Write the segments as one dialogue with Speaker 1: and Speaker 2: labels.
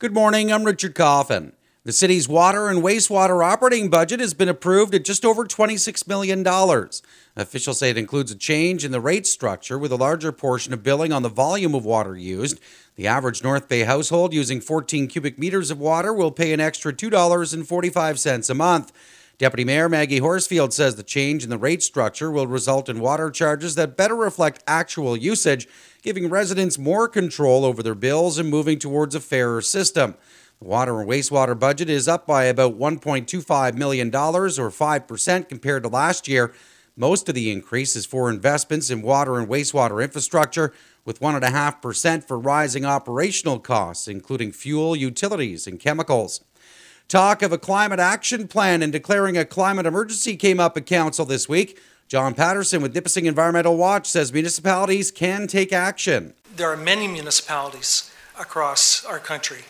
Speaker 1: Good morning, I'm Richard Coffin. The city's water and wastewater operating budget has been approved at just over $26 million. Officials say it includes a change in the rate structure with a larger portion of billing on the volume of water used. The average North Bay household using 14 cubic meters of water will pay an extra $2.45 a month. Deputy Mayor Maggie Horsfield says the change in the rate structure will result in water charges that better reflect actual usage, giving residents more control over their bills and moving towards a fairer system. The water and wastewater budget is up by about $1.25 million, or 5% compared to last year. Most of the increase is for investments in water and wastewater infrastructure, with 1.5% for rising operational costs, including fuel, utilities, and chemicals. Talk of a climate action plan and declaring a climate emergency came up at Council this week. John Patterson with Nipissing Environmental Watch says municipalities can take action.
Speaker 2: There are many municipalities across our country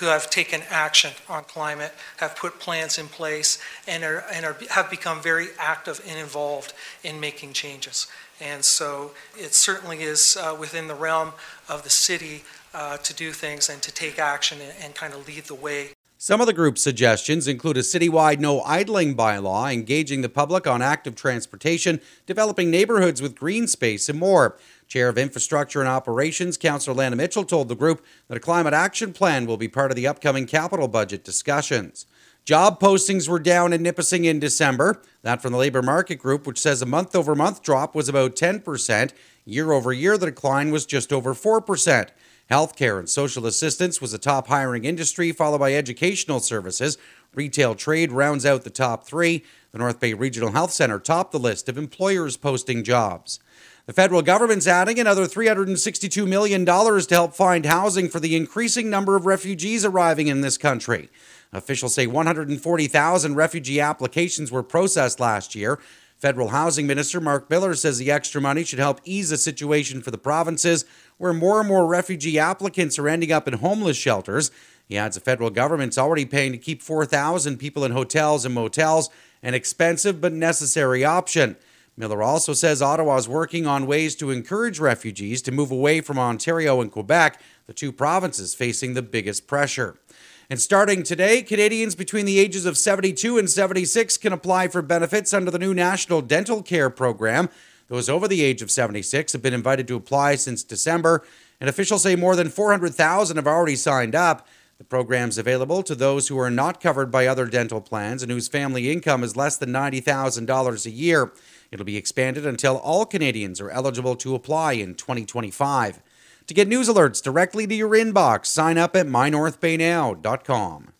Speaker 2: who have taken action on climate, have put plans in place, and, are, and are, have become very active and involved in making changes. And so it certainly is uh, within the realm of the city uh, to do things and to take action and, and kind of lead the way
Speaker 1: some of the group's suggestions include a citywide no idling bylaw, engaging the public on active transportation, developing neighborhoods with green space, and more. Chair of Infrastructure and Operations, Councillor Lana Mitchell, told the group that a climate action plan will be part of the upcoming capital budget discussions. Job postings were down in Nipissing in December. That from the Labour Market Group, which says a month over month drop was about 10%. Year over year, the decline was just over 4%. Healthcare and social assistance was a top hiring industry, followed by educational services. Retail trade rounds out the top three. The North Bay Regional Health Center topped the list of employers posting jobs. The federal government's adding another $362 million to help find housing for the increasing number of refugees arriving in this country. Officials say 140,000 refugee applications were processed last year. Federal Housing Minister Marc Miller says the extra money should help ease the situation for the provinces where more and more refugee applicants are ending up in homeless shelters. He adds the federal government's already paying to keep 4,000 people in hotels and motels, an expensive but necessary option. Miller also says Ottawa is working on ways to encourage refugees to move away from Ontario and Quebec, the two provinces facing the biggest pressure. And starting today, Canadians between the ages of 72 and 76 can apply for benefits under the new National Dental Care Program. Those over the age of 76 have been invited to apply since December, and officials say more than 400,000 have already signed up. The program is available to those who are not covered by other dental plans and whose family income is less than $90,000 a year. It'll be expanded until all Canadians are eligible to apply in 2025. To get news alerts directly to your inbox, sign up at mynorthbaynow.com.